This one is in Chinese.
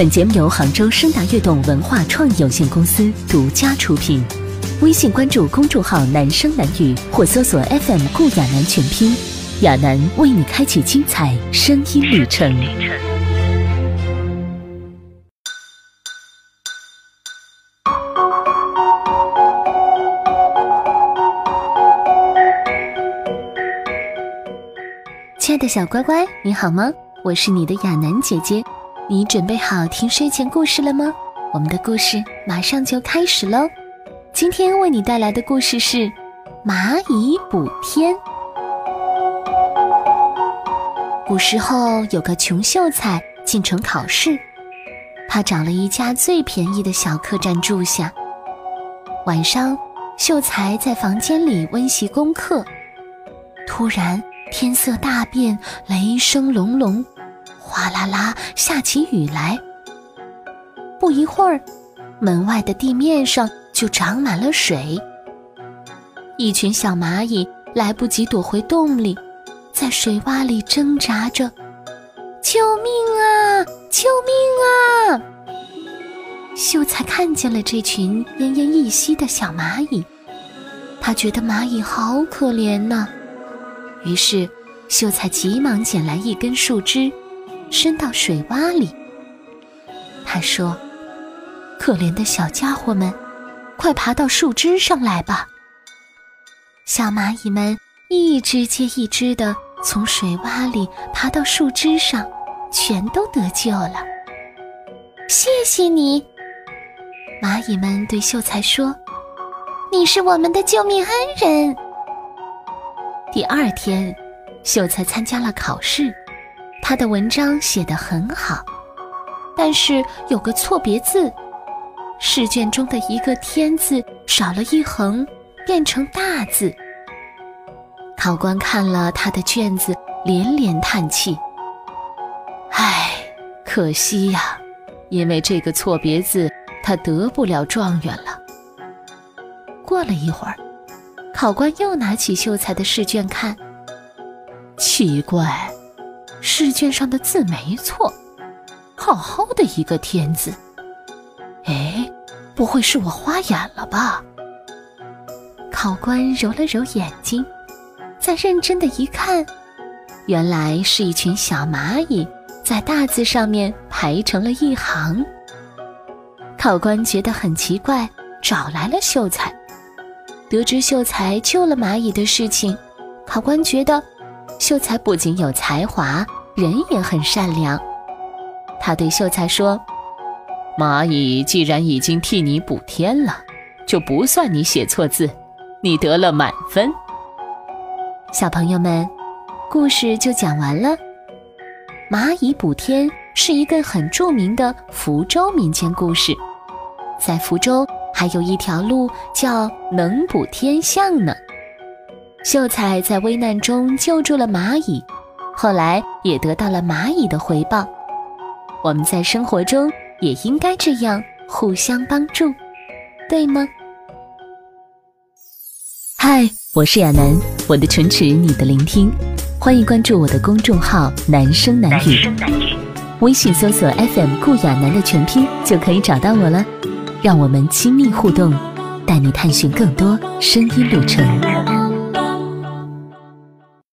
本节目由杭州声达悦动文化创意有限公司独家出品。微信关注公众号“男声男语”或搜索 FM 顾亚楠全拼，亚楠为你开启精彩声音旅程。亲爱的小乖乖，你好吗？我是你的亚楠姐姐，你准备好听睡前故事了吗？我们的故事马上就开始喽！今天为你带来的故事是《蚂蚁补天》。古时候有个穷秀才进城考试，他找了一家最便宜的小客栈住下。晚上，秀才在房间里温习功课，突然。天色大变，雷声隆隆，哗啦啦下起雨来。不一会儿，门外的地面上就长满了水。一群小蚂蚁来不及躲回洞里，在水洼里挣扎着：“救命啊！救命啊！”秀才看见了这群奄奄一息的小蚂蚁，他觉得蚂蚁好可怜呐。于是，秀才急忙捡来一根树枝，伸到水洼里。他说：“可怜的小家伙们，快爬到树枝上来吧！”小蚂蚁们一只接一只的从水洼里爬到树枝上，全都得救了。谢谢你，蚂蚁们对秀才说：“你是我们的救命恩人。”第二天，秀才参加了考试，他的文章写得很好，但是有个错别字，试卷中的一个“天”字少了一横，变成大字。考官看了他的卷子，连连叹气：“唉，可惜呀，因为这个错别字，他得不了状元了。”过了一会儿。考官又拿起秀才的试卷看，奇怪，试卷上的字没错，好好的一个“天”字，哎，不会是我花眼了吧？考官揉了揉眼睛，再认真的一看，原来是一群小蚂蚁在大字上面排成了一行。考官觉得很奇怪，找来了秀才。得知秀才救了蚂蚁的事情，考官觉得秀才不仅有才华，人也很善良。他对秀才说：“蚂蚁既然已经替你补天了，就不算你写错字，你得了满分。”小朋友们，故事就讲完了。蚂蚁补天是一个很著名的福州民间故事，在福州。还有一条路叫能补天象呢。秀才在危难中救助了蚂蚁，后来也得到了蚂蚁的回报。我们在生活中也应该这样互相帮助，对吗？嗨，我是亚楠，我的唇齿，你的聆听，欢迎关注我的公众号“男声男语”，微信搜索 FM 顾亚楠的全拼就可以找到我了。让我们亲密互动，带你探寻更多声音旅程。